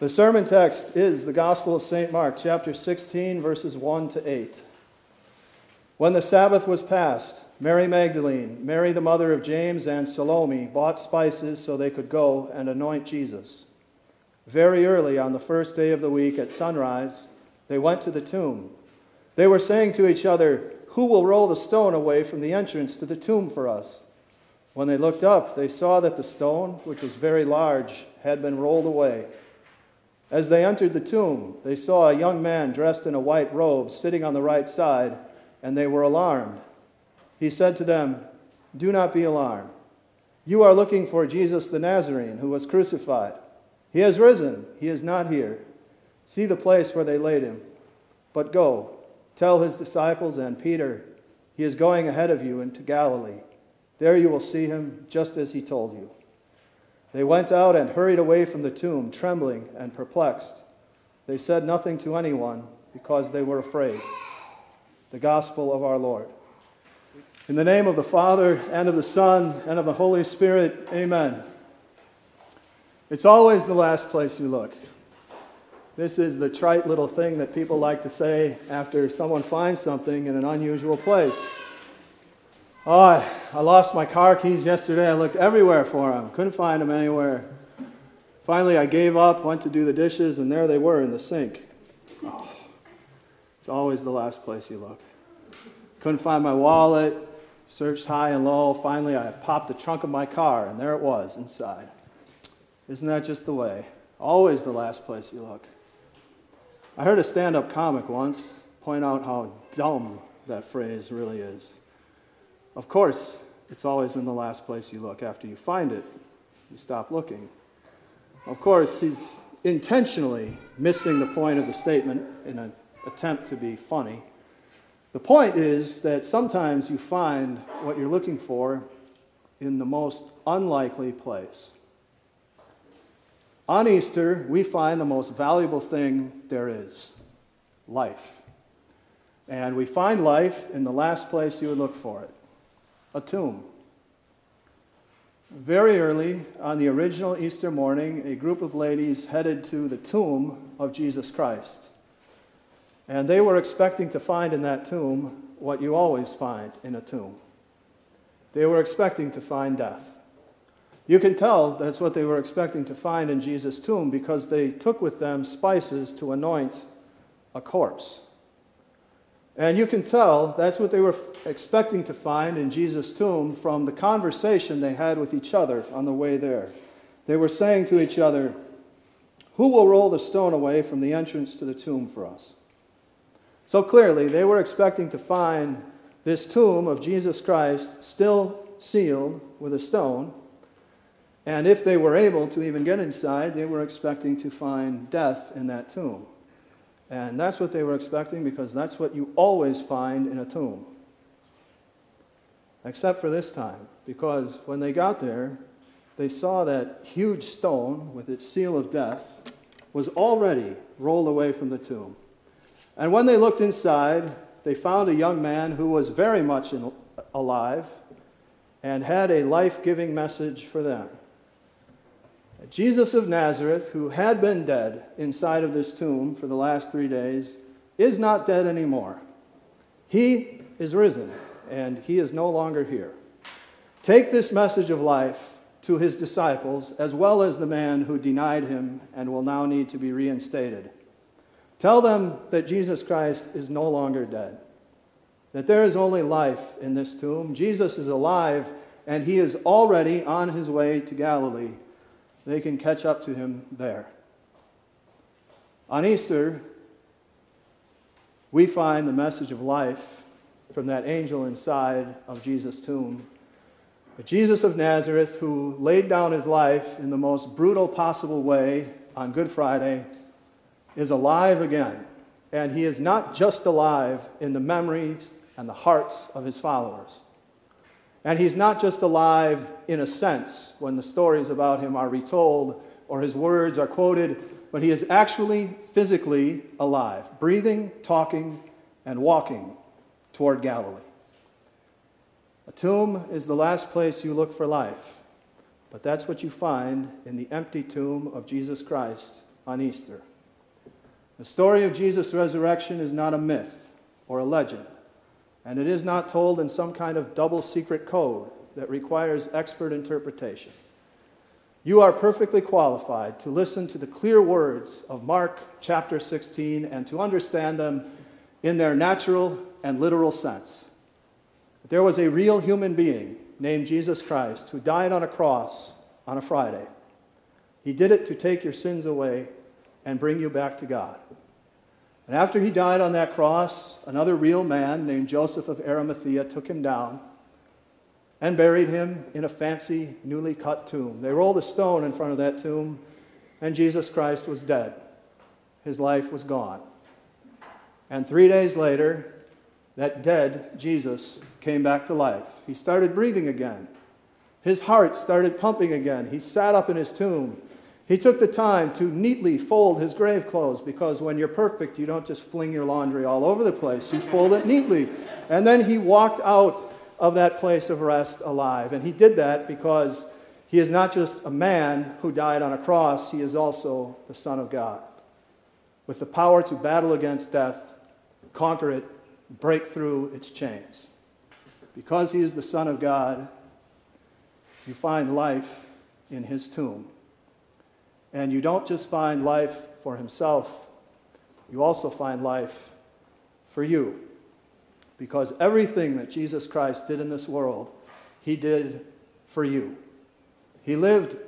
The sermon text is the Gospel of St. Mark, chapter 16, verses 1 to 8. When the Sabbath was past, Mary Magdalene, Mary the mother of James, and Salome bought spices so they could go and anoint Jesus. Very early on the first day of the week at sunrise, they went to the tomb. They were saying to each other, Who will roll the stone away from the entrance to the tomb for us? When they looked up, they saw that the stone, which was very large, had been rolled away. As they entered the tomb, they saw a young man dressed in a white robe sitting on the right side, and they were alarmed. He said to them, Do not be alarmed. You are looking for Jesus the Nazarene, who was crucified. He has risen. He is not here. See the place where they laid him. But go, tell his disciples and Peter, He is going ahead of you into Galilee. There you will see him just as he told you. They went out and hurried away from the tomb, trembling and perplexed. They said nothing to anyone because they were afraid. The Gospel of our Lord. In the name of the Father, and of the Son, and of the Holy Spirit, amen. It's always the last place you look. This is the trite little thing that people like to say after someone finds something in an unusual place. Oh, I lost my car keys yesterday. I looked everywhere for them, couldn't find them anywhere. Finally, I gave up, went to do the dishes, and there they were in the sink. Oh, it's always the last place you look. Couldn't find my wallet, searched high and low. Finally, I popped the trunk of my car, and there it was inside. Isn't that just the way? Always the last place you look. I heard a stand up comic once point out how dumb that phrase really is. Of course, it's always in the last place you look. After you find it, you stop looking. Of course, he's intentionally missing the point of the statement in an attempt to be funny. The point is that sometimes you find what you're looking for in the most unlikely place. On Easter, we find the most valuable thing there is life. And we find life in the last place you would look for it a tomb. Very early on the original Easter morning, a group of ladies headed to the tomb of Jesus Christ. And they were expecting to find in that tomb what you always find in a tomb. They were expecting to find death. You can tell that's what they were expecting to find in Jesus' tomb because they took with them spices to anoint a corpse. And you can tell that's what they were expecting to find in Jesus' tomb from the conversation they had with each other on the way there. They were saying to each other, Who will roll the stone away from the entrance to the tomb for us? So clearly, they were expecting to find this tomb of Jesus Christ still sealed with a stone. And if they were able to even get inside, they were expecting to find death in that tomb. And that's what they were expecting because that's what you always find in a tomb. Except for this time, because when they got there, they saw that huge stone with its seal of death was already rolled away from the tomb. And when they looked inside, they found a young man who was very much in, alive and had a life giving message for them. Jesus of Nazareth, who had been dead inside of this tomb for the last three days, is not dead anymore. He is risen, and he is no longer here. Take this message of life to his disciples, as well as the man who denied him and will now need to be reinstated. Tell them that Jesus Christ is no longer dead, that there is only life in this tomb. Jesus is alive, and he is already on his way to Galilee they can catch up to him there. On Easter, we find the message of life from that angel inside of Jesus' tomb. But Jesus of Nazareth, who laid down his life in the most brutal possible way on Good Friday, is alive again. And he is not just alive in the memories and the hearts of his followers. And he's not just alive in a sense when the stories about him are retold or his words are quoted, but he is actually physically alive, breathing, talking, and walking toward Galilee. A tomb is the last place you look for life, but that's what you find in the empty tomb of Jesus Christ on Easter. The story of Jesus' resurrection is not a myth or a legend, and it is not told in some kind of double secret code that requires expert interpretation. You are perfectly qualified to listen to the clear words of Mark chapter 16 and to understand them in their natural and literal sense. There was a real human being named Jesus Christ who died on a cross on a Friday. He did it to take your sins away and bring you back to God. And after he died on that cross, another real man named Joseph of Arimathea took him down and buried him in a fancy, newly cut tomb. They rolled a stone in front of that tomb, and Jesus Christ was dead. His life was gone. And three days later, that dead Jesus came back to life. He started breathing again. His heart started pumping again. He sat up in his tomb. He took the time to neatly fold his grave clothes because when you're perfect, you don't just fling your laundry all over the place. You fold it neatly. And then he walked out of that place of rest alive. And he did that because he is not just a man who died on a cross, he is also the Son of God. With the power to battle against death, conquer it, break through its chains. Because he is the Son of God, you find life in his tomb. And you don't just find life for himself, you also find life for you. Because everything that Jesus Christ did in this world, he did for you. He lived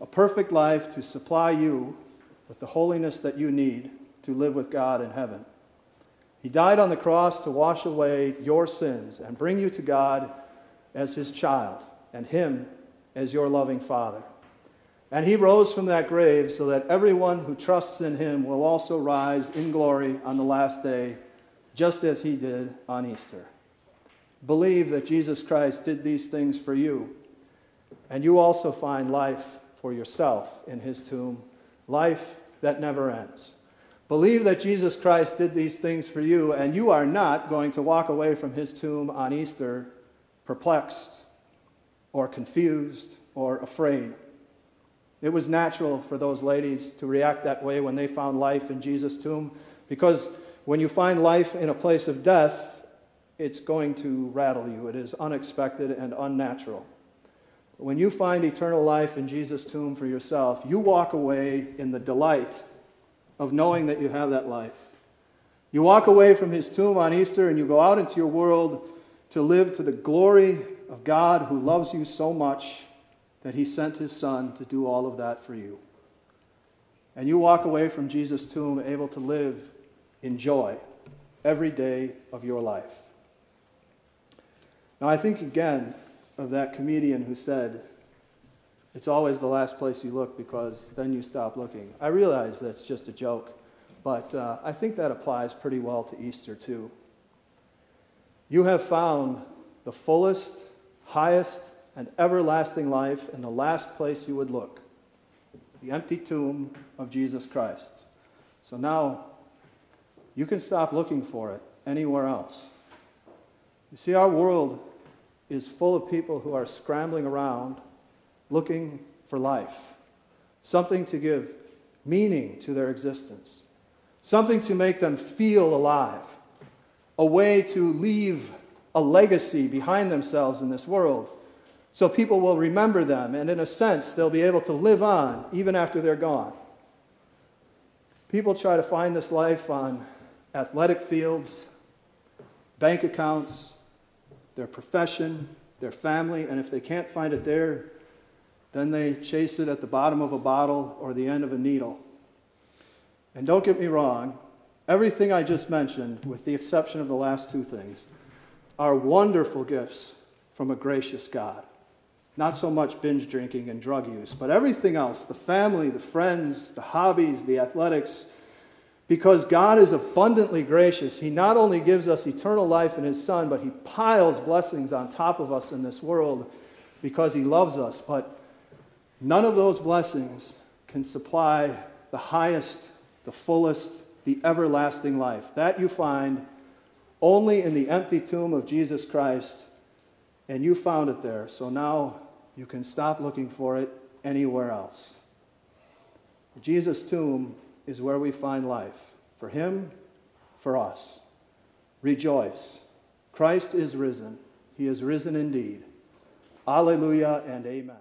a perfect life to supply you with the holiness that you need to live with God in heaven. He died on the cross to wash away your sins and bring you to God as his child and him as your loving father. And he rose from that grave so that everyone who trusts in him will also rise in glory on the last day, just as he did on Easter. Believe that Jesus Christ did these things for you, and you also find life for yourself in his tomb, life that never ends. Believe that Jesus Christ did these things for you, and you are not going to walk away from his tomb on Easter perplexed or confused or afraid. It was natural for those ladies to react that way when they found life in Jesus' tomb, because when you find life in a place of death, it's going to rattle you. It is unexpected and unnatural. When you find eternal life in Jesus' tomb for yourself, you walk away in the delight of knowing that you have that life. You walk away from his tomb on Easter and you go out into your world to live to the glory of God who loves you so much that he sent his son to do all of that for you. And you walk away from Jesus' tomb able to live in joy every day of your life. Now, I think again of that comedian who said, It's always the last place you look because then you stop looking. I realize that's just a joke, but uh, I think that applies pretty well to Easter too. You have found the fullest, highest, and everlasting life in the last place you would look the empty tomb of Jesus Christ. So now you can stop looking for it anywhere else. You see, our world is full of people who are scrambling around looking for life, something to give meaning to their existence, something to make them feel alive, a way to leave a legacy behind themselves in this world so people will remember them, and in a sense, they'll be able to live on even after they're gone. People try to find this life on athletic fields, bank accounts, their profession, their family, and if they can't find it there, then they chase it at the bottom of a bottle or the end of a needle. And don't get me wrong, everything I just mentioned, with the exception of the last two things, are wonderful gifts from a gracious God. Not so much binge drinking and drug use, but everything else the family, the friends, the hobbies, the athletics. Because God is abundantly gracious, He not only gives us eternal life in His Son, but He piles blessings on top of us in this world because He loves us. But none of those blessings can supply the highest, the fullest, the everlasting life. That you find only in the empty tomb of Jesus Christ, and you found it there. So now you can stop looking for it anywhere else. Jesus' tomb is where we find life for him, for us. Rejoice. Christ is risen. He is risen indeed. Alleluia and amen.